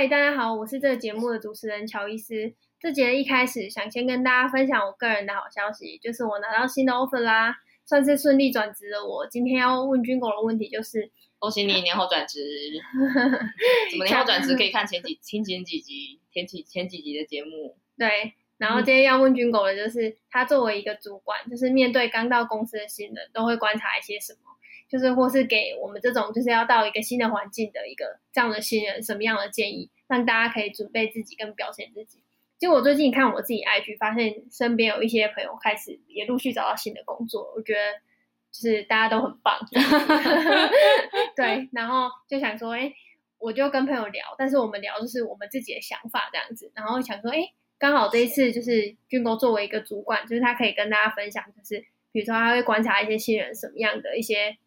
嗨，大家好，我是这个节目的主持人乔伊斯。这节一开始想先跟大家分享我个人的好消息，就是我拿到新的 offer 啦，算是顺利转职了我。我今天要问军狗的问题就是，恭喜你年后转职。怎么年后转职？可以看前几前 前几集前几前几集的节目。对，然后今天要问军狗的就是，他作为一个主管，就是面对刚到公司的新人，都会观察一些什么？就是或是给我们这种就是要到一个新的环境的一个这样的新人什么样的建议，让大家可以准备自己跟表现自己。其实我最近看我自己 IG，发现身边有一些朋友开始也陆续找到新的工作，我觉得就是大家都很棒。对，然后就想说，哎，我就跟朋友聊，但是我们聊就是我们自己的想法这样子，然后想说，哎，刚好这一次就是军哥作为一个主管，就是他可以跟大家分享，就是比如说他会观察一些新人什么样的一些。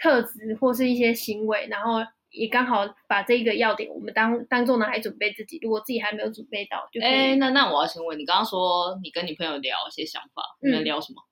特质或是一些行为，然后也刚好把这一个要点，我们当当做拿来准备自己。如果自己还没有准备到，就哎，那那我要先问你，刚刚说你跟你朋友聊一些想法，你们聊什么？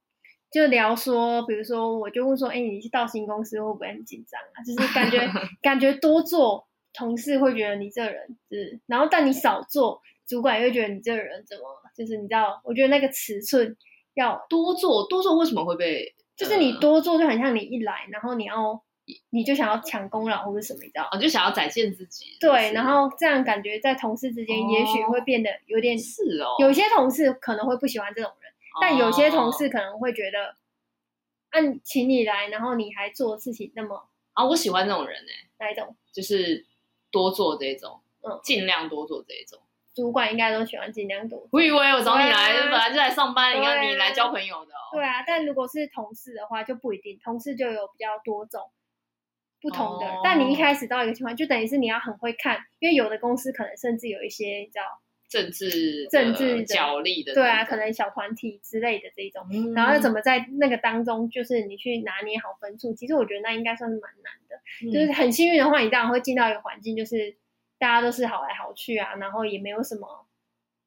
就聊说，比如说，我就问说，哎，你去到新公司会不会很紧张啊？就是感觉 感觉多做，同事会觉得你这个人是，然后但你少做，主管也会觉得你这人怎么，就是你知道，我觉得那个尺寸要多做，多做为什么会被？就是你多做就很像你一来，然后你要，你就想要抢功劳或者什么，你知道？哦，就想要展现自己。对，然后这样感觉在同事之间，也许会变得有点是哦。有些同事可能会不喜欢这种人，但有些同事可能会觉得，按请你来，然后你还做事情那么啊，我喜欢这种人哎，哪一种？就是多做这种，嗯，尽量多做这种。主管应该都喜欢尽量多。我以为我找你来，啊、本来就来上班，应该、啊、你来交朋友的、哦。对啊，但如果是同事的话就不一定，同事就有比较多种不同的。哦、但你一开始到一个情况，就等于是你要很会看，因为有的公司可能甚至有一些叫政治政治角力的，对啊，可能小团体之类的这种，嗯、然后怎么在那个当中，就是你去拿捏好分数。其实我觉得那应该算是蛮难的，嗯、就是很幸运的话，你当然会进到一个环境，就是。大家都是好来好去啊，然后也没有什么，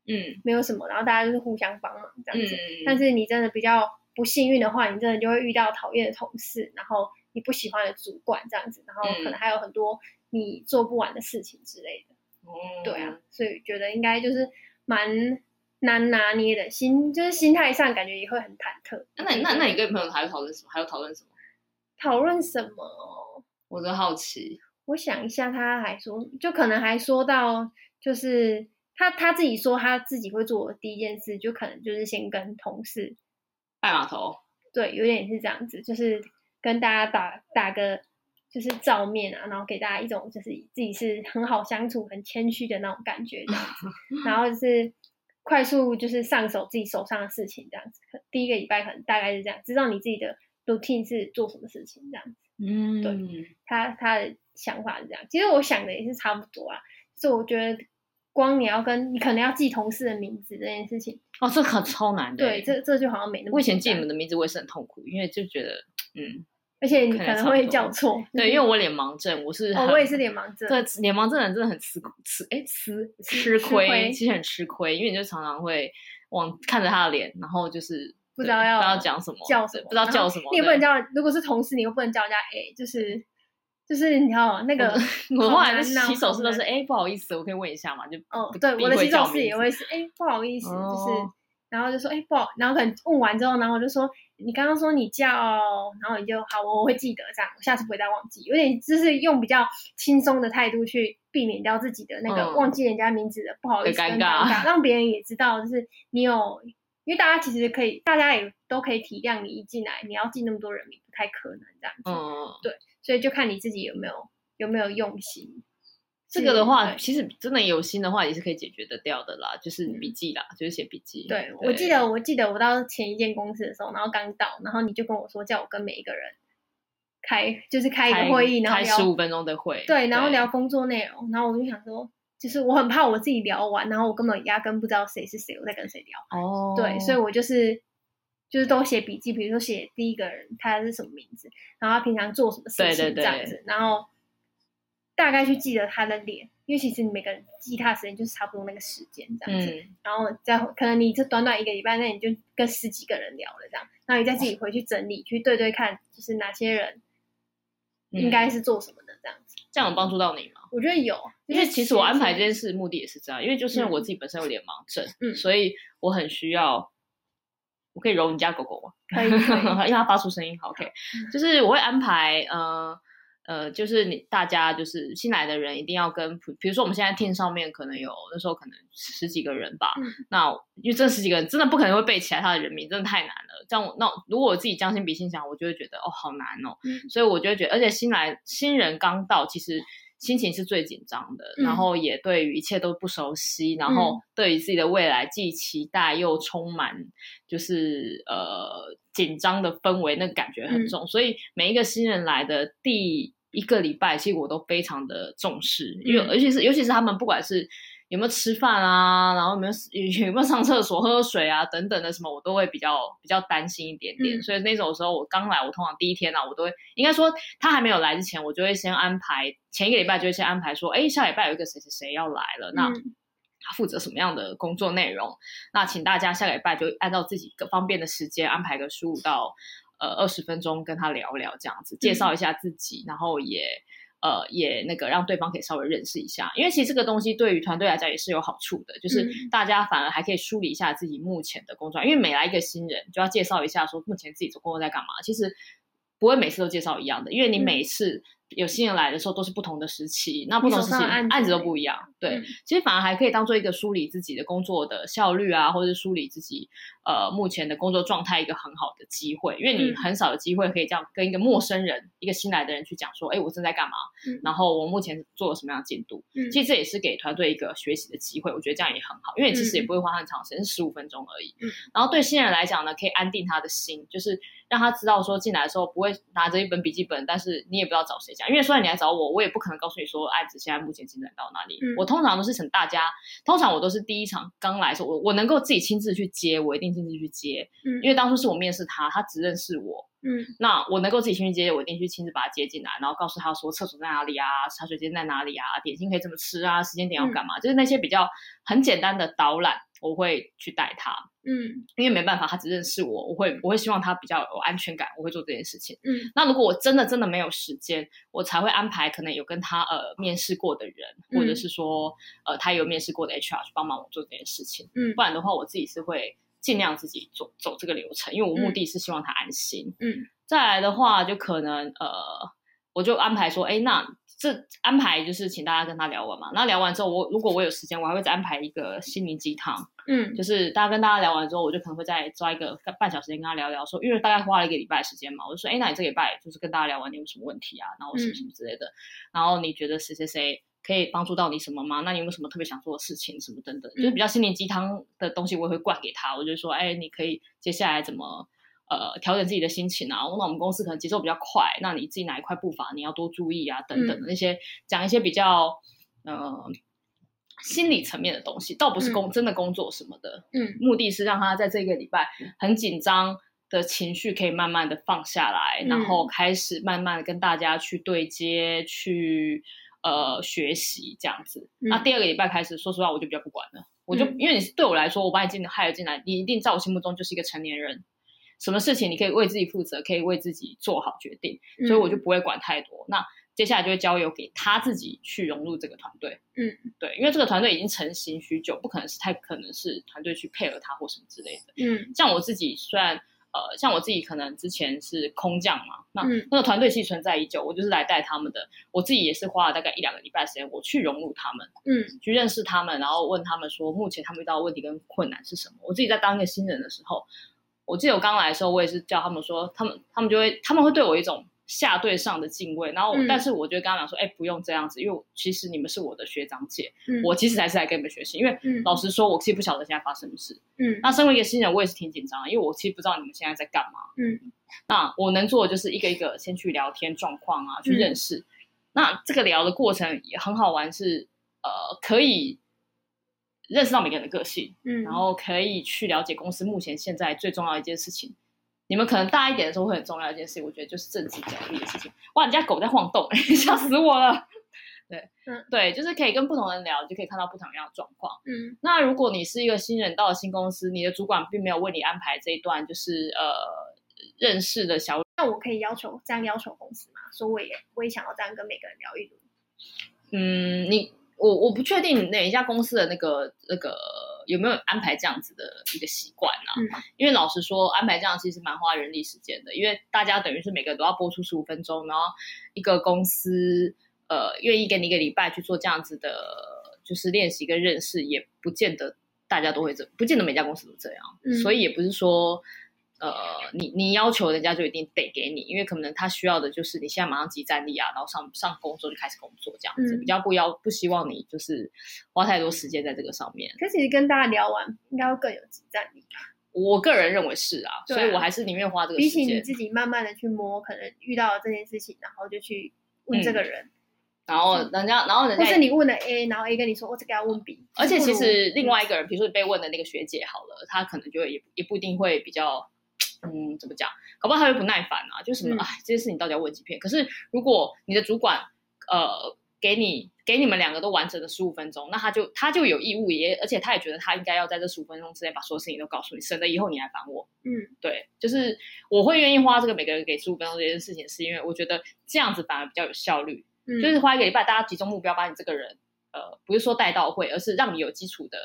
嗯，没有什么，然后大家就是互相帮忙这样子。嗯、但是你真的比较不幸运的话，你真的就会遇到讨厌的同事，然后你不喜欢的主管这样子，然后可能还有很多你做不完的事情之类的。嗯、对啊，所以觉得应该就是蛮难拿捏的心，就是心态上感觉也会很忐忑。那那那你跟朋友还要讨论什么？还有讨论什么？讨论什么？我真好奇。我想一下，他还说，就可能还说到，就是他他自己说他自己会做的第一件事，就可能就是先跟同事拜码头。对，有点是这样子，就是跟大家打打个就是照面啊，然后给大家一种就是自己是很好相处、很谦虚的那种感觉这样子，然后就是快速就是上手自己手上的事情这样子。第一个礼拜可能大概是这样，知道你自己的 routine 是做什么事情这样子。嗯，对，他他的。想法是这样，其实我想的也是差不多啊。就我觉得，光你要跟你可能要记同事的名字这件事情，哦，这可超难的。对，这这就好像没那么。我以前记你们的名字，我也是很痛苦，因为就觉得，嗯，而且你可能会叫错。对，因为我脸盲症，我是哦，我也是脸盲症。对，脸盲症的人真的很吃吃，哎，吃吃亏，其实很吃亏，因为你就常常会往看着他的脸，然后就是不知道要要讲什么，叫什么，不知道叫什么。你也不能叫，如果是同事，你又不能叫人家 A，就是。就是你知道那个，我 后来的起手式都是哎，不好意思，我可以问一下嘛？就哦，对，我的洗手式也会是哎，不好意思，就是然后就说哎，不好，然后可能问完之后，然后我就说你刚刚说你叫，然后你就好，我会记得这样，我下次不会再忘记。有点就是用比较轻松的态度去避免掉自己的那个忘记人家名字的不好意思尴尬，让别人也知道就是你有，因为大家其实可以，大家也都可以体谅你一进来你要记那么多人名不太可能这样子，嗯，对。所以就看你自己有没有有没有用心。这个的话，其实真的有心的话，也是可以解决得掉的啦。就是笔记啦，就是写笔记。对，我记得，我记得我到前一间公司的时候，然后刚到，然后你就跟我说，叫我跟每一个人开，就是开一个会议，然后开十五分钟的会。对，然后聊工作内容，然后我就想说，就是我很怕我自己聊完，然后我根本压根不知道谁是谁，我在跟谁聊。哦。对，所以我就是。就是都写笔记，比如说写第一个人他是什么名字，然后他平常做什么事情这样子，然后大概去记得他的脸，因为其实你每个人记他的时间就是差不多那个时间这样子，嗯、然后再可能你这短短一个礼拜内你就跟十几个人聊了这样，然后你再自己回去整理，哦、去对对看，就是哪些人应该是做什么的，这样子。这样有帮助到你吗？我觉得有，因为其实我安排这件事目的也是这样，因为就是因为我自己本身有脸盲症，嗯，所以我很需要。我可以揉你家狗狗吗？可以，可以 因为它发出声音。好 OK，就是我会安排，呃呃，就是你大家就是新来的人一定要跟，比如说我们现在 team 上面可能有那时候可能十几个人吧，嗯、那因为这十几个人真的不可能会背起来他的人名，真的太难了。这样我那如果我自己将心比心想，我就会觉得哦好难哦，嗯、所以我就会觉得，而且新来新人刚到，其实。心情是最紧张的，然后也对于一切都不熟悉，嗯、然后对于自己的未来既期待又充满就是呃紧张的氛围，那个感觉很重。嗯、所以每一个新人来的第一个礼拜，其实我都非常的重视，因为、嗯、尤其是尤其是他们不管是。有没有吃饭啊？然后有没有有没有上厕所、喝水啊？等等的什么，我都会比较比较担心一点点。嗯、所以那种时候，我刚来，我通常第一天呢、啊，我都会应该说他还没有来之前，我就会先安排前一个礼拜就会先安排说，哎，下礼拜有一个谁谁谁要来了，那他负责什么样的工作内容？那请大家下个礼拜就按照自己各方便的时间安排个十五到呃二十分钟跟他聊聊，这样子介绍一下自己，嗯、然后也。呃，也那个让对方可以稍微认识一下，因为其实这个东西对于团队来讲也是有好处的，就是大家反而还可以梳理一下自己目前的工作，因为每来一个新人就要介绍一下说目前自己做工作在干嘛，其实不会每次都介绍一样的，因为你每次。嗯有新人来的时候都是不同的时期，那不同时期案子都不一样。对，嗯、其实反而还可以当做一个梳理自己的工作的效率啊，或者是梳理自己呃目前的工作状态一个很好的机会，因为你很少有机会可以这样跟一个陌生人、嗯、一个新来的人去讲说，哎，我正在干嘛，嗯、然后我目前做了什么样的进度。嗯、其实这也是给团队一个学习的机会，我觉得这样也很好，因为你其实也不会花很长时间，十五分钟而已。嗯、然后对新人来讲呢，可以安定他的心，就是。让他知道说进来的时候不会拿着一本笔记本，但是你也不知道找谁讲，因为虽然你来找我，我也不可能告诉你说案子现在目前进展到哪里。嗯、我通常都是请大家，通常我都是第一场刚来的时候，我我能够自己亲自去接，我一定亲自去接。嗯，因为当初是我面试他，他只认识我。嗯，那我能够自己亲自接，我一定去亲自把他接进来，然后告诉他说厕所在哪里啊，茶水间在哪里啊，点心可以怎么吃啊，时间点要干嘛，嗯、就是那些比较很简单的导览。我会去带他，嗯，因为没办法，他只认识我，我会我会希望他比较有安全感，我会做这件事情，嗯。那如果我真的真的没有时间，我才会安排可能有跟他呃面试过的人，或者是说呃他有面试过的 HR 去帮忙我做这件事情，嗯。不然的话，我自己是会尽量自己走走这个流程，因为我目的是希望他安心，嗯。再来的话，就可能呃，我就安排说，哎，那。这安排就是请大家跟他聊完嘛，那聊完之后，我如果我有时间，我还会再安排一个心灵鸡汤，嗯，就是大家跟大家聊完之后，我就可能会再抓一个半小时间跟他聊聊，说，因为大概花了一个礼拜时间嘛，我就说，哎，那你这个礼拜就是跟大家聊完，你有什么问题啊？然后什么什么之类的，嗯、然后你觉得谁谁谁可以帮助到你什么吗？那你有没有什么特别想做的事情什么等等，就是比较心灵鸡汤的东西，我也会灌给他，我就说，哎，你可以接下来怎么？呃，调整自己的心情啊，那我们公司可能节奏比较快，那你自己哪一块步伐你要多注意啊，等等的那些讲、嗯、一些比较呃心理层面的东西，倒不是工、嗯、真的工作什么的，嗯，目的是让他在这个礼拜很紧张的情绪可以慢慢的放下来，嗯、然后开始慢慢的跟大家去对接，去呃学习这样子。嗯、那第二个礼拜开始，说实话我就比较不管了，我就、嗯、因为你是对我来说，我把你进害了进来，你一定在我心目中就是一个成年人。什么事情你可以为自己负责，可以为自己做好决定，嗯、所以我就不会管太多。那接下来就会交由给他自己去融入这个团队。嗯，对，因为这个团队已经成型许久，不可能是太可能是团队去配合他或什么之类的。嗯，像我自己虽然呃，像我自己可能之前是空降嘛，那、嗯、那个团队其实存在已久，我就是来带他们的。我自己也是花了大概一两个礼拜时间，我去融入他们，嗯，去认识他们，然后问他们说目前他们遇到的问题跟困难是什么。我自己在当一个新人的时候。我记得我刚来的时候，我也是叫他们说，他们他们就会他们会对我一种下对上的敬畏，然后、嗯、但是我就跟他们讲说，哎，不用这样子，因为其实你们是我的学长姐，嗯、我其实才是来跟你们学习，因为、嗯、老实说，我其实不晓得现在发生什么事，嗯，那身为一个新人，我也是挺紧张的，因为我其实不知道你们现在在干嘛，嗯，那我能做的就是一个一个先去聊天状况啊，去认识，嗯、那这个聊的过程也很好玩是，是呃可以。认识到每个人的个性，嗯，然后可以去了解公司目前现在最重要的一件事情。你们可能大一点的时候会很重要的一件事情，我觉得就是政治角力的事情。哇，你家狗在晃动，吓死我了。对，嗯，对，就是可以跟不同人聊，就可以看到不同样的状况。嗯，那如果你是一个新人到了新公司，你的主管并没有为你安排这一段，就是呃认识的小那我可以要求这样要求公司吗？说我也我也想要这样跟每个人聊一轮。嗯，你我我不确定哪一家公司的那个那个有没有安排这样子的一个习惯啊？嗯，因为老实说，安排这样其实蛮花人力时间的，因为大家等于是每个人都要播出十五分钟，然后一个公司呃愿意给你一个礼拜去做这样子的，就是练习跟认识，也不见得大家都会这，不见得每家公司都这样，嗯，所以也不是说。呃，你你要求人家就一定得给你，因为可能他需要的就是你现在马上即战力啊，然后上上工作就开始工作这样子，嗯、比较不要不希望你就是花太多时间在这个上面。可是其实跟大家聊完，应该会更有即战力吧？我个人认为是啊，啊所以我还是宁愿花这个时间。比起你自己慢慢的去摸，可能遇到了这件事情，然后就去问这个人，嗯、然后人家，然后人家，或是你问了 A，然后 A 跟你说，我这个要问 B，而且其实另外一个人，比如说你被问的那个学姐好了，她可能就也也不一定会比较。嗯，怎么讲？搞不好他会不耐烦啊，就什么哎、嗯，这些事情到底要问几遍？可是如果你的主管呃给你给你们两个都完整的十五分钟，那他就他就有义务也，而且他也觉得他应该要在这十五分钟之内把所有事情都告诉你，省得以后你来烦我。嗯，对，就是我会愿意花这个每个人给十五分钟这件事情，是因为我觉得这样子反而比较有效率。嗯，就是花一个礼拜，大家集中目标，把你这个人呃不是说带到会，而是让你有基础的。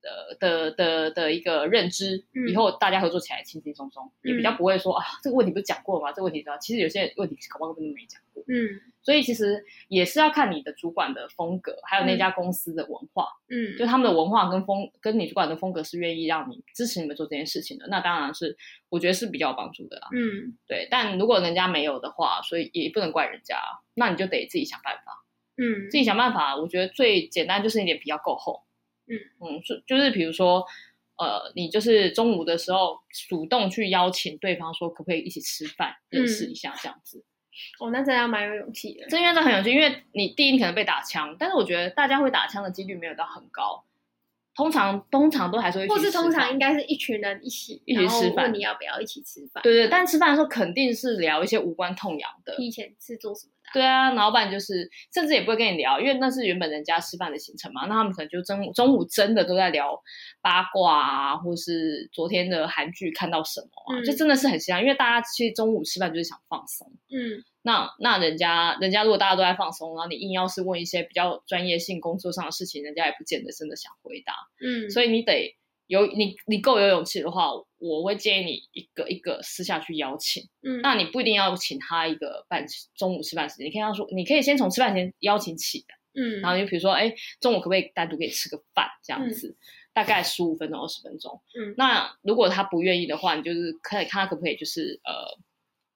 的的的的一个认知，以后大家合作起来轻轻松松，也比较不会说啊，这个问题不是讲过吗？这个问题知道，其实有些问题搞不好根本没讲过。嗯，所以其实也是要看你的主管的风格，还有那家公司的文化。嗯，就他们的文化跟风，跟你主管的风格是愿意让你支持你们做这件事情的，那当然是我觉得是比较有帮助的啦。嗯，对。但如果人家没有的话，所以也不能怪人家，那你就得自己想办法。嗯，自己想办法。我觉得最简单就是你脸皮要够厚。嗯嗯，就就是比如说，呃，你就是中午的时候主动去邀请对方说可不可以一起吃饭，认识一下这样子。哦，那这样蛮有勇气的。这应该是很有趣，因为你第一你可能被打枪，但是我觉得大家会打枪的几率没有到很高。通常通常都还是会，或是通常应该是一群人一起一起吃饭，你要不要一起吃饭？对对，但吃饭的时候肯定是聊一些无关痛痒的。以前是做什么？对啊，老板就是甚至也不会跟你聊，因为那是原本人家吃饭的行程嘛。那他们可能就中午中午真的都在聊八卦啊，或是昨天的韩剧看到什么啊，嗯、就真的是很香。因为大家其实中午吃饭就是想放松。嗯，那那人家人家如果大家都在放松，然后你硬要是问一些比较专业性工作上的事情，人家也不见得真的想回答。嗯，所以你得。有你，你够有勇气的话，我会建议你一个一个私下去邀请。嗯，那你不一定要请他一个半中午吃饭时间，你可以说，你可以先从吃饭前邀请起的。嗯，然后就比如说，哎，中午可不可以单独给你吃个饭这样子？嗯、大概十五分钟、二十分钟。嗯，那如果他不愿意的话，你就是可以看他可不可以，就是呃，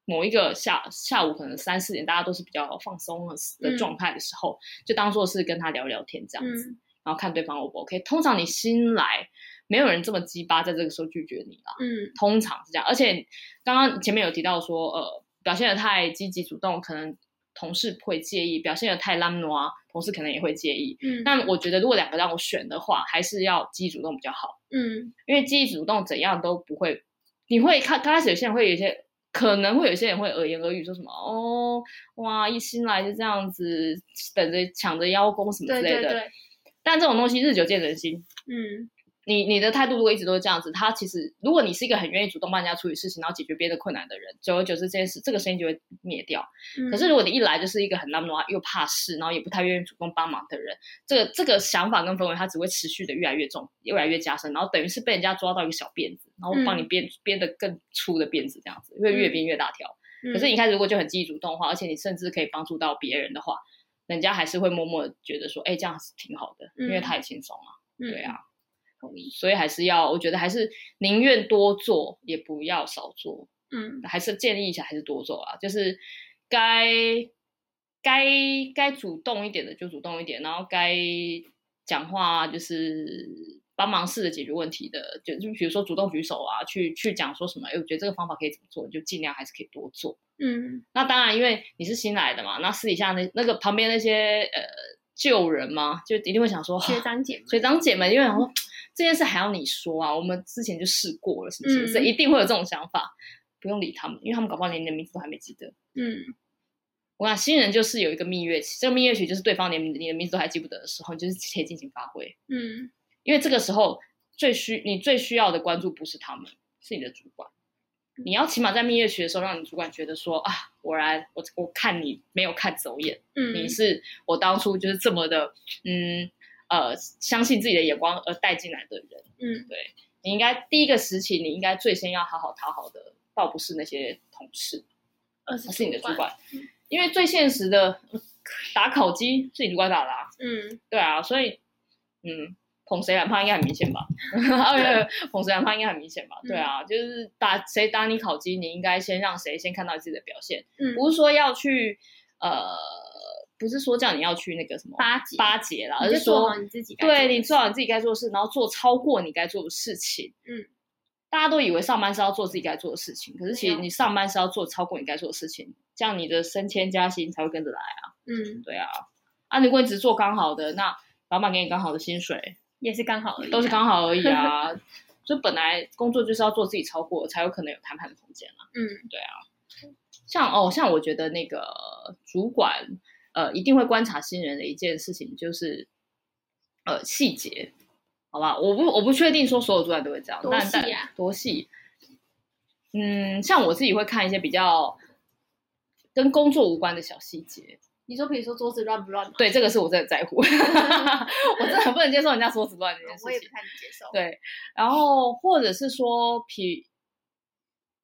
某一个下下午可能三四点，大家都是比较放松的状态的时候，嗯、就当做是跟他聊聊天这样子，嗯、然后看对方 O 不 OK。通常你新来。没有人这么鸡巴在这个时候拒绝你啦，嗯，通常是这样。而且刚刚前面有提到说，呃，表现得太积极主动，可能同事会介意；表现得太懒惰，同事可能也会介意。嗯，但我觉得如果两个让我选的话，还是要积极主动比较好。嗯，因为积极主动怎样都不会，你会看刚开始有些人会有一些，可能会有些人会耳言耳语说什么哦，哇，一新来就这样子等着抢着邀功什么之类的。对对对。但这种东西日久见人心。嗯。你你的态度如果一直都是这样子，他其实如果你是一个很愿意主动帮人家处理事情，然后解决别人的困难的人，久而久之这件事这个声音就会灭掉。嗯、可是如果你一来就是一个很懒惰又怕事，然后也不太愿意主动帮忙的人，这个这个想法跟氛围，它只会持续的越来越重，越来越加深，然后等于是被人家抓到一个小辫子，然后帮你编编的更粗的辫子，这样子会越编越大条。嗯、可是你开始如果就很积极主动的话，而且你甚至可以帮助到别人的话，人家还是会默默觉得说，哎，这样是挺好的，因为太轻松了。嗯、对啊。所以还是要，我觉得还是宁愿多做，也不要少做。嗯，还是建议一下，还是多做啊。就是该该该主动一点的就主动一点，然后该讲话就是帮忙试着解决问题的，就就比如说主动举手啊，去去讲说什么，哎，我觉得这个方法可以怎么做，就尽量还是可以多做。嗯，那当然，因为你是新来的嘛，那私底下那那个旁边那些呃旧人嘛，就一定会想说学长姐们，学长姐们，因为想说。嗯这件事还要你说啊？我们之前就试过了，是不是？嗯、所以一定会有这种想法，不用理他们，因为他们搞不好连你的名字都还没记得。嗯，我讲新人就是有一个蜜月期，这个蜜月期就是对方连你的名字都还记不得的时候，你就是可以尽情发挥。嗯，因为这个时候最需你最需要的关注不是他们，是你的主管。你要起码在蜜月期的时候，让你主管觉得说啊，果然我我看你没有看走眼，嗯，你是我当初就是这么的，嗯呃，相信自己的眼光而带进来的人，嗯，对，你应该第一个时期，你应该最先要好好讨好的，倒不是那些同事，而是是你的主管，嗯，因为最现实的打烤鸡是你主管打的，啊，嗯，对啊，所以嗯。捧谁两胖应该很明显吧？捧谁两胖应该很明显吧？对啊，就是打谁打你烤鸡，你应该先让谁先看到自己的表现。嗯，不是说要去呃，不是说叫你要去那个什么巴结巴结啦，而是说你自己对你做好你自己该做的事，然后做超过你该做的事情。嗯，大家都以为上班是要做自己该做的事情，可是其实你上班是要做超过你该做的事情，这样你的升迁加薪才会跟着来啊。嗯，对啊，啊，如果你只做刚好的，那老板给你刚好的薪水。也是刚好而已，都是刚好而已啊。所以本来工作就是要做自己超过，才有可能有谈判的空间啊。嗯，对啊。像哦，像我觉得那个主管呃，一定会观察新人的一件事情就是呃细节，好吧？我不我不确定说所有主管都会这样，多细啊？多细？嗯，像我自己会看一些比较跟工作无关的小细节。你说，比如说桌子乱不乱？对，这个是我真的在乎，我真的很不能接受人家桌子乱这件事情。我也不太能接受。对，然后或者是说，比，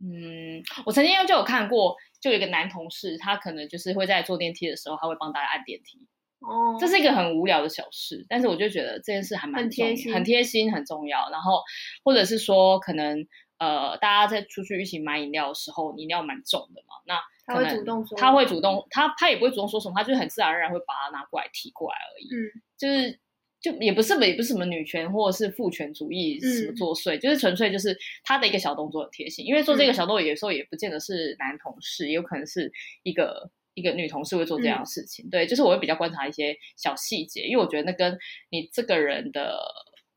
嗯，我曾经就有看过，就有一个男同事，他可能就是会在坐电梯的时候，他会帮大家按电梯。哦，这是一个很无聊的小事，但是我就觉得这件事还蛮很贴心，很贴心，很重要。然后或者是说，可能呃，大家在出去一起买饮料的时候，饮料蛮重的嘛，那。他会主动说，他会主动，他他也不会主动说什么，他就是很自然而然会把它拿过来提过来而已。嗯，就是就也不是也不是什么女权或者是父权主义什么作祟，嗯、就是纯粹就是他的一个小动作很贴心。因为做这个小动作有时候也不见得是男同事，嗯、也有可能是一个一个女同事会做这样的事情。嗯、对，就是我会比较观察一些小细节，因为我觉得那跟你这个人的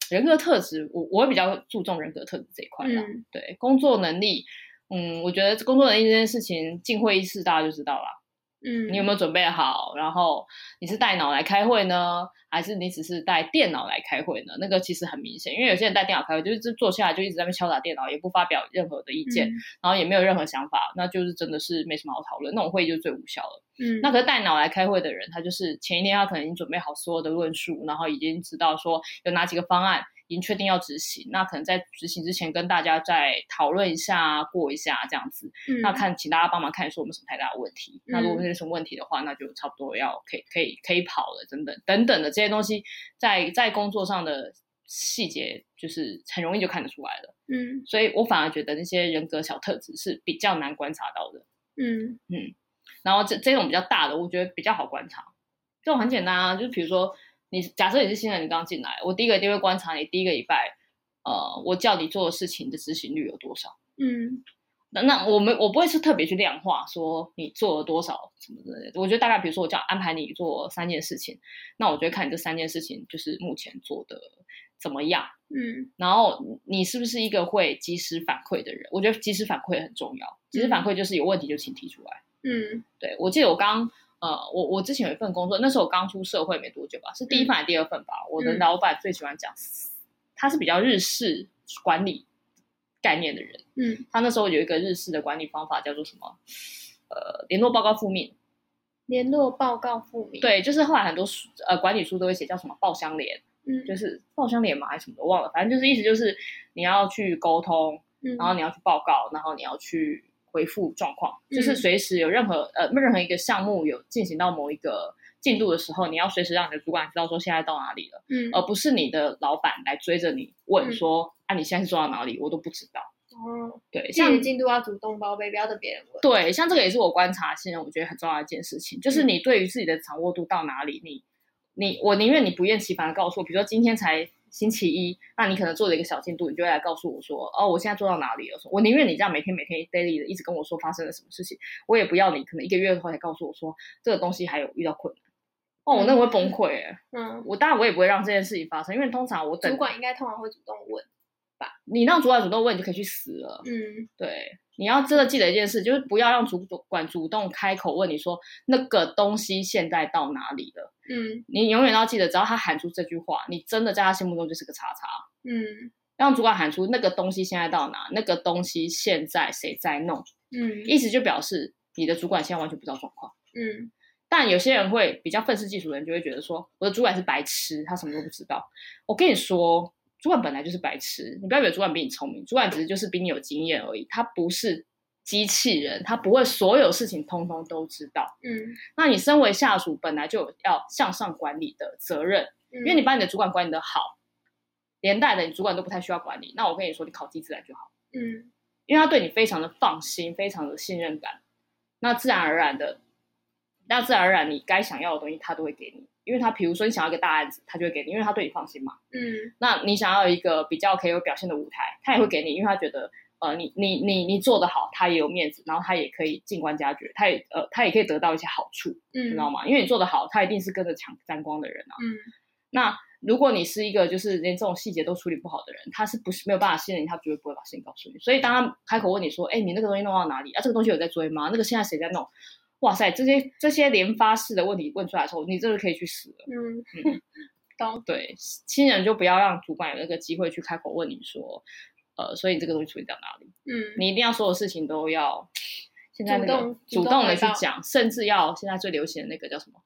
人格特质，我我会比较注重人格特质这一块啦。嗯、对，工作能力。嗯，我觉得工作能力这件事情，进会议室大家就知道了。嗯，你有没有准备好？然后你是带脑来开会呢，还是你只是带电脑来开会呢？那个其实很明显，因为有些人带电脑开会，就是坐下来就一直在那边敲打电脑，也不发表任何的意见，嗯、然后也没有任何想法，那就是真的是没什么好讨论，那种会议就最无效了。嗯，那可是带脑来开会的人，他就是前一天他可能已经准备好所有的论述，然后已经知道说有哪几个方案。已经确定要执行，那可能在执行之前跟大家再讨论一下，过一下这样子。嗯、那看，请大家帮忙看一下我们什么太大的问题。嗯、那如果有什么问题的话，那就差不多要可以可以可以跑了，等等等等的这些东西，在在工作上的细节，就是很容易就看得出来了。嗯，所以我反而觉得那些人格小特质是比较难观察到的。嗯嗯，然后这这种比较大的，我觉得比较好观察。这种很简单啊，就是比如说。你假设你是新人，你刚进来，我第一个一定会观察你第一个礼拜，呃，我叫你做的事情的执行率有多少？嗯，那那我们我不会是特别去量化说你做了多少什么之类的。我觉得大概比如说我叫安排你做三件事情，那我就会看你这三件事情就是目前做的怎么样？嗯，然后你是不是一个会及时反馈的人？我觉得及时反馈很重要，及时反馈就是有问题就请提出来。嗯，对，我记得我刚。呃，我我之前有一份工作，那时候我刚出社会没多久吧，是第一份还是第二份吧？嗯、我的老板最喜欢讲，他是比较日式管理概念的人。嗯，他那时候有一个日式的管理方法，叫做什么？呃，联络报告复命。联络报告复命。对，就是后来很多书呃管理书都会写叫什么报相连，嗯，就是报相连嘛还是什么，我忘了，反正就是意思就是你要去沟通，嗯、然后你要去报告，然后你要去。回复状况，就是随时有任何、嗯、呃任何一个项目有进行到某一个进度的时候，你要随时让你的主管知道说现在到哪里了，嗯，而不是你的老板来追着你问说，嗯、啊你现在是做到哪里，我都不知道。哦，对，像你进度要主动报备，不要等别人问。对，像这个也是我观察现在我觉得很重要的一件事情，就是你对于自己的掌握度到哪里，你你我宁愿你不厌其烦的告诉我，比如说今天才。星期一，那你可能做了一个小进度，你就会来告诉我说，哦，我现在做到哪里了？我宁愿你这样每天每天 daily 的一直跟我说发生了什么事情，我也不要你可能一个月后才告诉我说这个东西还有遇到困难。哦，我那我会崩溃哎。嗯，我当然我也不会让这件事情发生，因为通常我等主管应该通常会主动问吧？你让主管主动问，你就可以去死了。嗯，对。你要真的记得一件事，就是不要让主管主动开口问你说那个东西现在到哪里了。嗯，你永远要记得，只要他喊出这句话，你真的在他心目中就是个叉叉。嗯，让主管喊出那个东西现在到哪，那个东西现在谁在弄，嗯，意思就表示你的主管现在完全不知道状况，嗯。但有些人会比较愤世嫉俗的人就会觉得说，我的主管是白痴，他什么都不知道。我跟你说，主管本来就是白痴，你不要以为主管比你聪明，主管只是就是比你有经验而已，他不是机器人，他不会所有事情通通都知道。嗯，那你身为下属，本来就有要向上管理的责任，嗯、因为你把你的主管管理的好，连带的你主管都不太需要管理。那我跟你说，你考绩自然就好。嗯，因为他对你非常的放心，非常的信任感，那自然而然的。那自然而然，你该想要的东西他都会给你，因为他比如说你想要一个大案子，他就会给你，因为他对你放心嘛。嗯，那你想要一个比较可以有表现的舞台，他也会给你，因为他觉得呃你你你你做得好，他也有面子，然后他也可以进官加爵，他也呃他也可以得到一些好处，嗯，你知道吗？因为你做得好，他一定是跟着抢沾光的人啊。嗯，那如果你是一个就是连这种细节都处理不好的人，他是不是没有办法信任你？他绝对不会把事情告诉你。所以当他开口问你说：“哎，你那个东西弄到哪里啊？这个东西有在追吗？那个现在谁在弄？”哇塞，这些这些连发式的问题问出来的时候，你真的可以去死了。嗯，嗯 懂。对，新人就不要让主管有那个机会去开口问你说，呃，所以这个东西处理到哪里？嗯，你一定要所有事情都要现在那个主动的去讲，甚至要现在最流行的那个叫什么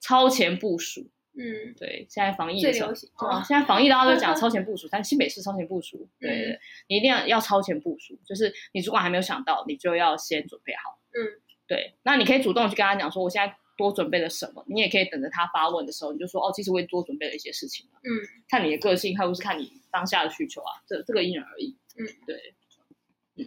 超前部署。嗯，对，现在防疫的时候最流行啊，现在防疫大家都讲 超前部署，但新北市超前部署，对，对，对，你一定要要超前部署，就是你主管还没有想到，你就要先准备好。嗯。对，那你可以主动去跟他讲说，我现在多准备了什么。你也可以等着他发问的时候，你就说，哦，其实我也多准备了一些事情。嗯，看你的个性，还不是看你当下的需求啊，这这个因人而异。嗯，对，嗯，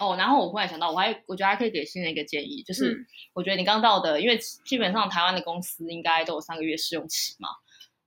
哦，然后我忽然想到，我还我觉得还可以给新人一个建议，就是我觉得你刚到的，因为基本上台湾的公司应该都有三个月试用期嘛，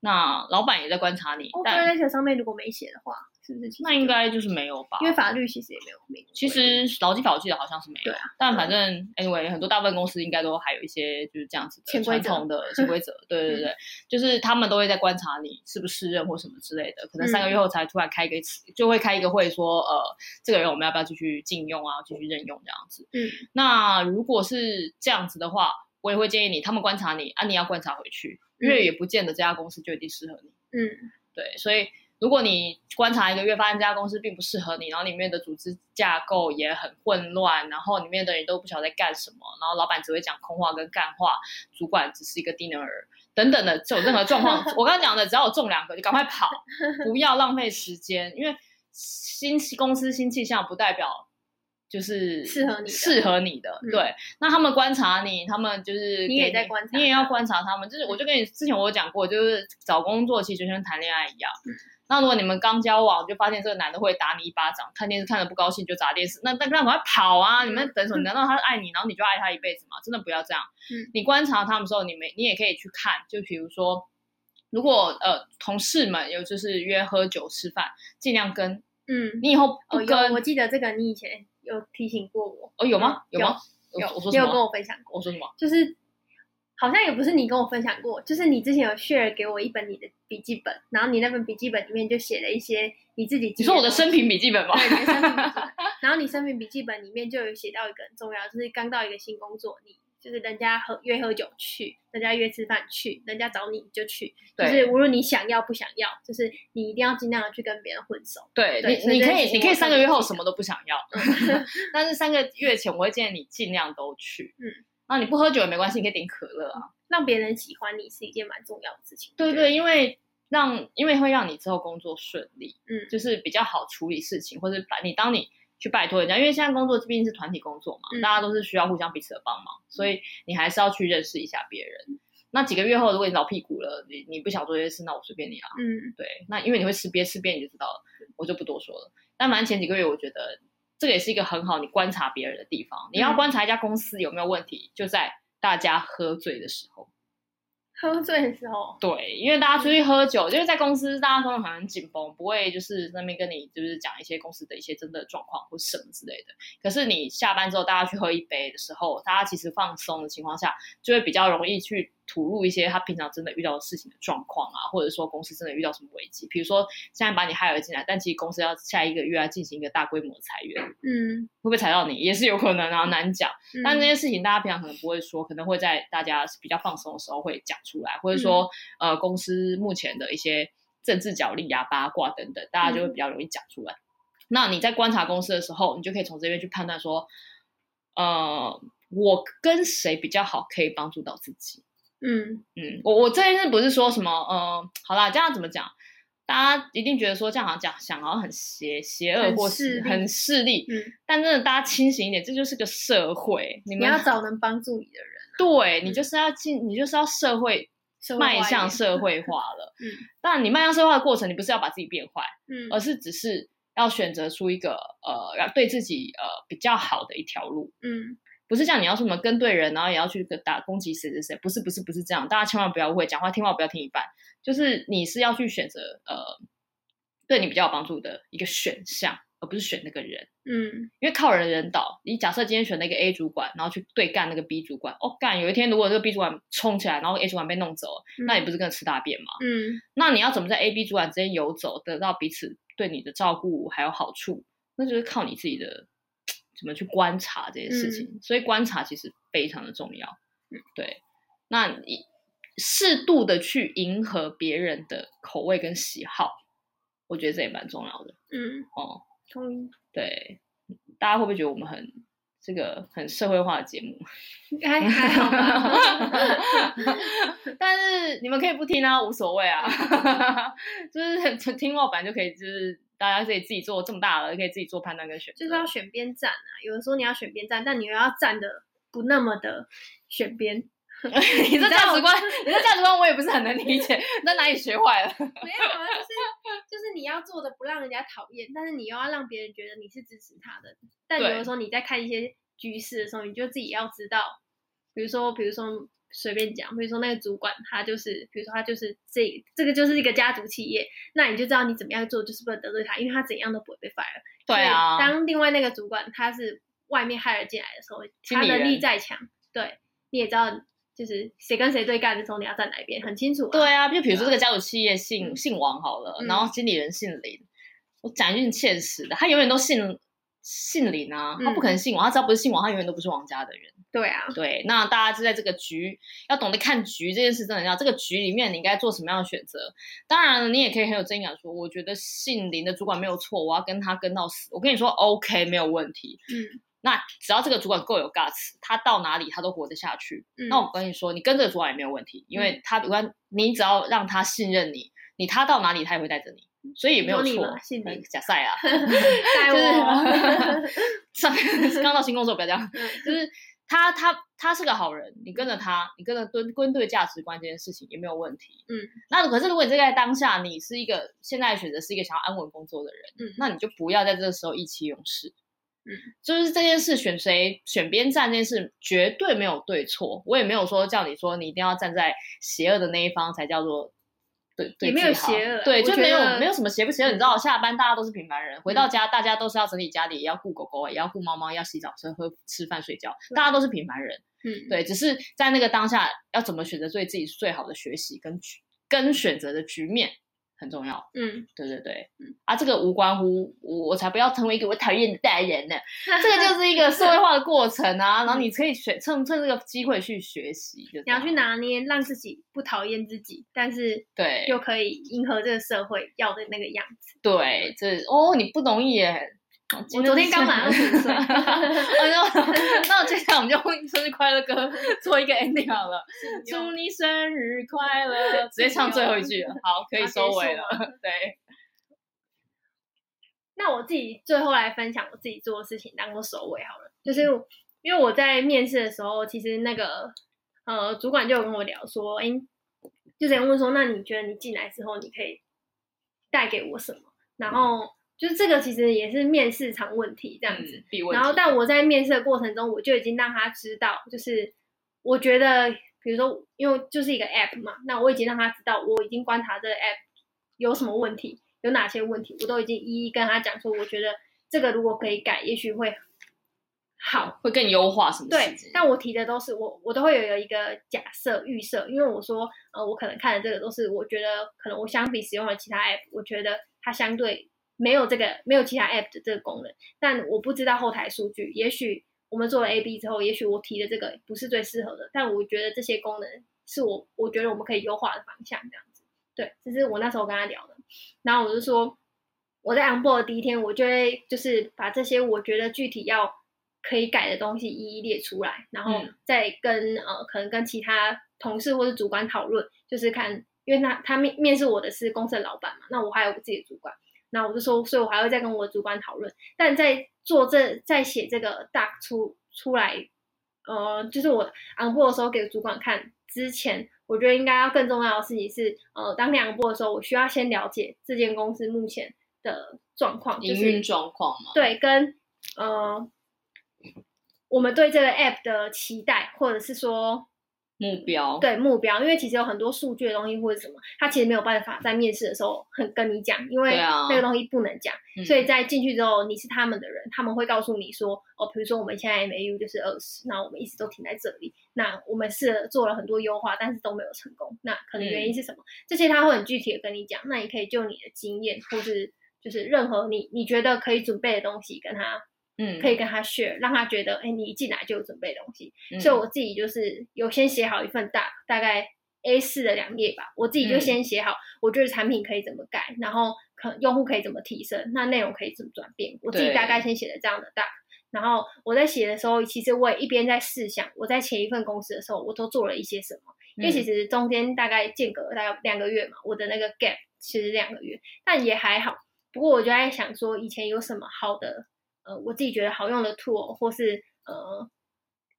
那老板也在观察你。哦，但在那些上面如果没写的话。是是那应该就是没有吧，因为法律其实也没有明。其实劳基法我记得好像是没有，对啊。但反正 anyway，很多大部分公司应该都还有一些就是这样子的传统的潜规则，对对对，就是他们都会在观察你是不是适任或什么之类的，可能三个月后才突然开一个，就会开一个会说，呃，这个人我们要不要继续禁用啊，继续任用这样子。嗯，那如果是这样子的话，我也会建议你，他们观察你啊，你要观察回去，因为也不见得这家公司就一定适合你。嗯，对，所以。如果你观察一个月，发现这家公司并不适合你，然后里面的组织架构也很混乱，然后里面的人都不晓得在干什么，然后老板只会讲空话跟干话，主管只是一个低能儿等等的这种任何状况，我刚刚讲的只要有中两个就赶快跑，不要浪费时间，因为新公司新气象不代表就是适合你适合你的。对，嗯、那他们观察你，他们就是你，你也在观察，你也要观察他们。就是我就跟你之前我有讲过，就是找工作其实就像谈恋爱一样。嗯那如果你们刚交往就发现这个男的会打你一巴掌，看电视看的不高兴就砸电视，那那那赶快跑啊！你们等什么？难道他爱你，然后你就爱他一辈子吗？真的不要这样。嗯，你观察他们的时候，你没你也可以去看，就比如说，如果呃同事们有就是约喝酒吃饭，尽量跟。嗯，你以后不跟。哦、我记得这个你以前有提醒过我。哦，有吗？有吗？有。你有跟我分享过。我说什么？就是。好像也不是你跟我分享过，就是你之前有 share 给我一本你的笔记本，然后你那本笔记本里面就写了一些你自己。你说我的生平笔记本吗？对，你的生平笔记本。然后你生平笔记本里面就有写到一个很重要，就是刚到一个新工作，你就是人家喝约喝酒去，人家约吃饭去，人家找你就去，就是无论你想要不想要，就是你一定要尽量的去跟别人混熟。对，对你你可以你可以三个月后什么都不想要，但是三个月前我会建议你尽量都去。嗯。那你不喝酒也没关系，你可以点可乐啊。让别人喜欢你是一件蛮重要的事情。对对，因为让因为会让你之后工作顺利，嗯，就是比较好处理事情，或者把你当你去拜托人家，因为现在工作毕竟是团体工作嘛，嗯、大家都是需要互相彼此的帮忙，所以你还是要去认识一下别人。嗯、那几个月后，如果你老屁股了，你你不想做这些事，那我随便你啊。嗯，对，那因为你会吃瘪吃瘪，你就知道了，我就不多说了。但反正前几个月，我觉得这个也是一个很好你观察别人的地方。你要观察一家公司有没有问题，就在。大家喝醉的时候，喝醉的时候，对，因为大家出去喝酒，就是在公司，大家都很紧绷，不会就是那边跟你就是讲一些公司的一些真的状况或什么之类的。可是你下班之后，大家去喝一杯的时候，大家其实放松的情况下，就会比较容易去。吐露一些他平常真的遇到的事情的状况啊，或者说公司真的遇到什么危机，比如说现在把你 hire 进来，但其实公司要下一个月要进行一个大规模的裁员，嗯，会不会裁到你也是有可能啊，难讲。嗯、但这些事情大家平常可能不会说，可能会在大家比较放松的时候会讲出来，或者说、嗯、呃公司目前的一些政治角力啊、八卦等等，大家就会比较容易讲出来。嗯、那你在观察公司的时候，你就可以从这边去判断说，呃，我跟谁比较好，可以帮助到自己。嗯。嗯，我我这件事不是说什么，呃，好啦，这样怎么讲？大家一定觉得说这样好像讲想好像很邪邪恶或是很势利，嗯，但真的大家清醒一点，这就是个社会，你要找能帮助你的人，啊，对，你就是要进，你就是要社会迈向社 会化了，嗯，当然你迈向社会化的过程，你不是要把自己变坏，嗯，而是只是要选择出一个呃，要对自己呃比较好的一条路，嗯。不是像你要说什么跟对人，然后也要去打攻击谁谁谁，不是不是不是这样，大家千万不要误会，讲话听话不要听一半，就是你是要去选择呃对你比较有帮助的一个选项，而不是选那个人，嗯，因为靠人人倒，你假设今天选了一个 A 主管，然后去对干那个 B 主管，哦干，有一天如果这个 B 主管冲起来，然后 A 主管被弄走，嗯、那你不是跟吃大便吗？嗯，那你要怎么在 A、B 主管之间游走，得到彼此对你的照顾还有好处，那就是靠你自己的。怎么去观察这些事情？嗯、所以观察其实非常的重要。嗯，对。那你适度的去迎合别人的口味跟喜好，我觉得这也蛮重要的。嗯，哦，同意。对，大家会不会觉得我们很这个很社会化的节目？还还好吧。但是你们可以不听啊，无所谓啊。就是听话版就可以，就是。大家可以自己做这么大了，可以自己做判断跟选择，就是要选边站啊。有的时候你要选边站，但你又要站的不那么的选边。你这价值观，你这价值观我也不是很能理解，在哪里学坏了？没有啊，就是就是你要做的不让人家讨厌，但是你又要让别人觉得你是支持他的。但有的时候你在看一些局势的时候，你就自己要知道，比如说，比如说。随便讲，比如说那个主管，他就是，比如说他就是这这个就是一个家族企业，那你就知道你怎么样做就是不能得罪他，因为他怎样都不会被 fire。对啊。当另外那个主管他是外面 hire 进来的时候，他能力再强，对，你也知道就是谁跟谁对干的时候，你要站哪一边，很清楚啊。对啊，就比如说这个家族企业姓姓王好了，嗯、然后经理人姓林，我讲一句现实的，他永远都姓姓林啊，他不可能姓王，他只要不是姓王，他永远都不是王家的人。对啊，对，那大家就在这个局，要懂得看局这件事，真的要。这个局里面，你应该做什么样的选择？当然了，你也可以很有正义感说，我觉得姓林的主管没有错，我要跟他跟到死。我跟你说，OK，没有问题。嗯，那只要这个主管够有 guts，他到哪里他都活得下去。嗯，那我跟你说，你跟这个主管也没有问题，因为他不管你只要让他信任你，你他到哪里他也会带着你，所以也没有错。假赛啊，带我。上 刚到新工作不要这样，就是。他他他是个好人，你跟着他，你跟着蹲跟对价值观这件事情也没有问题。嗯，那可是如果你在当下，你是一个现在选择是一个想要安稳工作的人，嗯，那你就不要在这个时候意气用事。嗯，就是这件事选谁选边站这件事绝对没有对错，我也没有说叫你说你一定要站在邪恶的那一方才叫做。对，对，也没有邪恶，对，就没有没有什么邪不邪恶，你知道，下班大家都是平凡人，回到家大家都是要整理家里，也要顾狗狗，也要顾猫猫，要洗澡、吃喝、吃饭、睡觉，大家都是平凡人，嗯，对，只是在那个当下要怎么选择对自己最好的学习跟跟选择的局面。很重要，嗯，对对对，嗯啊，这个无关乎我，我才不要成为一个我讨厌的代人呢。这个就是一个社会化的过程啊，然后你可以学趁趁这个机会去学习，你要去拿捏，让自己不讨厌自己，但是对，又可以迎合这个社会要的那个样子。对，这哦，你不容易耶。我昨天刚满二十岁，那我接下来我们就用生日快乐歌做一个 ending 好了。祝你生日快乐，直接唱最后一句了。好，可以收尾了。对。那我自己最后来分享我自己做的事情，当做收尾好了。就是因为我在面试的时候，其实那个呃主管就有跟我聊说，哎，就这样问说，那你觉得你进来之后，你可以带给我什么？然后。就是这个其实也是面试常问题这样子，嗯、然后但我在面试的过程中，我就已经让他知道，就是我觉得，比如说，因为就是一个 app 嘛，那我已经让他知道，我已经观察这个 app 有什么问题，有哪些问题，我都已经一一跟他讲说，我觉得这个如果可以改，也许会好，会更优化什么？对，但我提的都是我，我都会有有一个假设预设，因为我说，呃，我可能看的这个都是我觉得可能我相比使用了其他 app，我觉得它相对。没有这个，没有其他 app 的这个功能，但我不知道后台数据。也许我们做了 AB 之后，也许我提的这个不是最适合的，但我觉得这些功能是我我觉得我们可以优化的方向，这样子。对，这是我那时候跟他聊的。然后我就说，我在 onboard 的第一天，我就会就是把这些我觉得具体要可以改的东西一一列出来，然后再跟、嗯、呃可能跟其他同事或者主管讨论，就是看，因为他他面面试我的是公司的老板嘛，那我还有我自己的主管，那我就说，所以我还会再跟我的主管讨论。但在做这在写这个 doc 出出来，呃，就是我 onboard 的时候给主管看之前，我觉得应该要更重要的事情是，呃，当你 onboard 的时候，我需要先了解这间公司目前的状况，营运状况嘛，对，跟呃。我们对这个 app 的期待，或者是说目标，对目标，因为其实有很多数据的东西或者什么，他其实没有办法在面试的时候很跟你讲，因为那个东西不能讲。啊、所以在进去之后，你是他们的人，他们会告诉你说，哦，比如说我们现在 MAU 就是二十，那我们一直都停在这里，那我们试了做了很多优化，但是都没有成功，那可能原因是什么？嗯、这些他会很具体的跟你讲，那你可以就你的经验，或是就是任何你你觉得可以准备的东西跟他。嗯，可以跟他 share，让他觉得，哎、欸，你一进来就有准备东西。嗯、所以我自己就是有先写好一份大，大概 A 四的两页吧。我自己就先写好，我觉得产品可以怎么改，然后可用户可以怎么提升，那内容可以怎么转变。我自己大概先写了这样的大。然后我在写的时候，其实我也一边在试想，我在前一份公司的时候，我都做了一些什么。因为其实中间大概间隔大概两个月嘛，我的那个 gap 其实两个月，但也还好。不过我就在想说，以前有什么好的。呃，我自己觉得好用的 tool，或是呃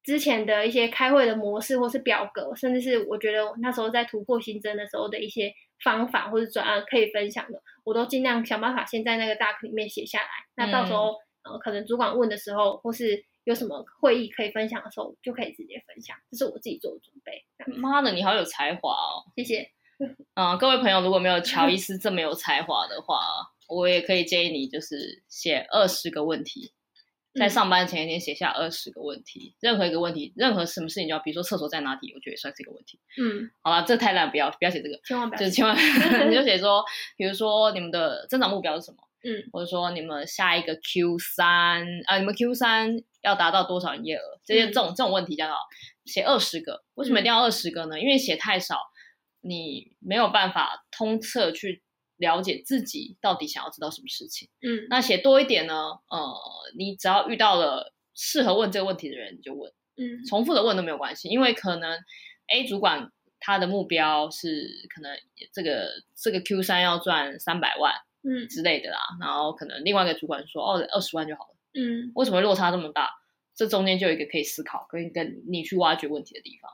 之前的一些开会的模式，或是表格，甚至是我觉得那时候在突破新增的时候的一些方法或者转案可以分享的，我都尽量想办法先在那个 doc 里面写下来。那到时候、嗯、呃可能主管问的时候，或是有什么会议可以分享的时候，就可以直接分享。这是我自己做的准备。妈的，你好有才华哦！谢谢。嗯、呃，各位朋友，如果没有乔伊斯这么有才华的话。我也可以建议你，就是写二十个问题，在上班前一天写下二十个问题，嗯、任何一个问题，任何什么事情，就要比如说厕所在哪里，我觉得也算是一个问题。嗯，好了，这太烂，不要不要写这个，千万不要，就是千万 你就写说，比如说你们的增长目标是什么？嗯，或者说你们下一个 Q 三啊，你们 Q 三要达到多少营业额？这些这种、嗯、这种问题叫做写二十个。为什么一定要二十个呢？嗯、因为写太少，你没有办法通彻去。了解自己到底想要知道什么事情，嗯，那写多一点呢？呃，你只要遇到了适合问这个问题的人，你就问，嗯，重复的问都没有关系，因为可能 A 主管他的目标是可能这个这个 Q 三要赚三百万，嗯之类的啦，嗯、然后可能另外一个主管说哦二十万就好了，嗯，为什么落差这么大？这中间就有一个可以思考，可以跟你去挖掘问题的地方。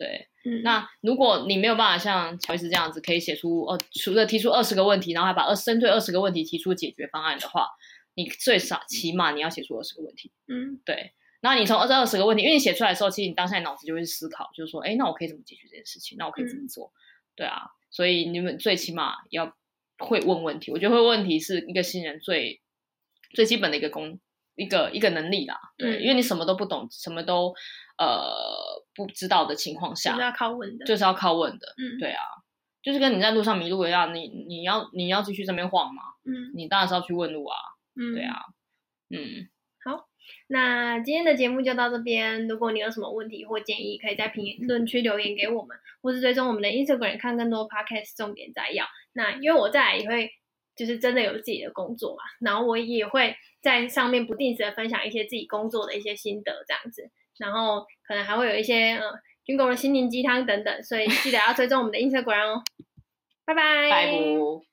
对，嗯，那如果你没有办法像乔伊斯这样子，可以写出呃，除了提出二十个问题，然后还把二针对二十个问题提出解决方案的话，你最少起码你要写出二十个问题，嗯，对。那你从这二十个问题，因为你写出来的时候，其实你当下你脑子就会思考，就是说，哎，那我可以怎么解决这件事情？那我可以怎么做？嗯、对啊，所以你们最起码要会问问题。我觉得会问问题是一个新人最最基本的一个功，一个一个能力啦。对，嗯、因为你什么都不懂，什么都。呃，不知道的情况下，就是要靠问的，就是要靠问的。嗯，对啊，就是跟你在路上迷路一样，你你要你要继续这边晃嘛，嗯，你当然是要去问路啊。嗯，对啊，嗯，好，那今天的节目就到这边。如果你有什么问题或建议，可以在评论区留言给我们，或是追踪我们的 Instagram 看更多 Podcast 重点摘要。那因为我再来也会就是真的有自己的工作嘛，然后我也会在上面不定时的分享一些自己工作的一些心得，这样子。然后可能还会有一些呃军工的心灵鸡汤等等，所以记得要追踪我们的 Instagram 哦。拜拜。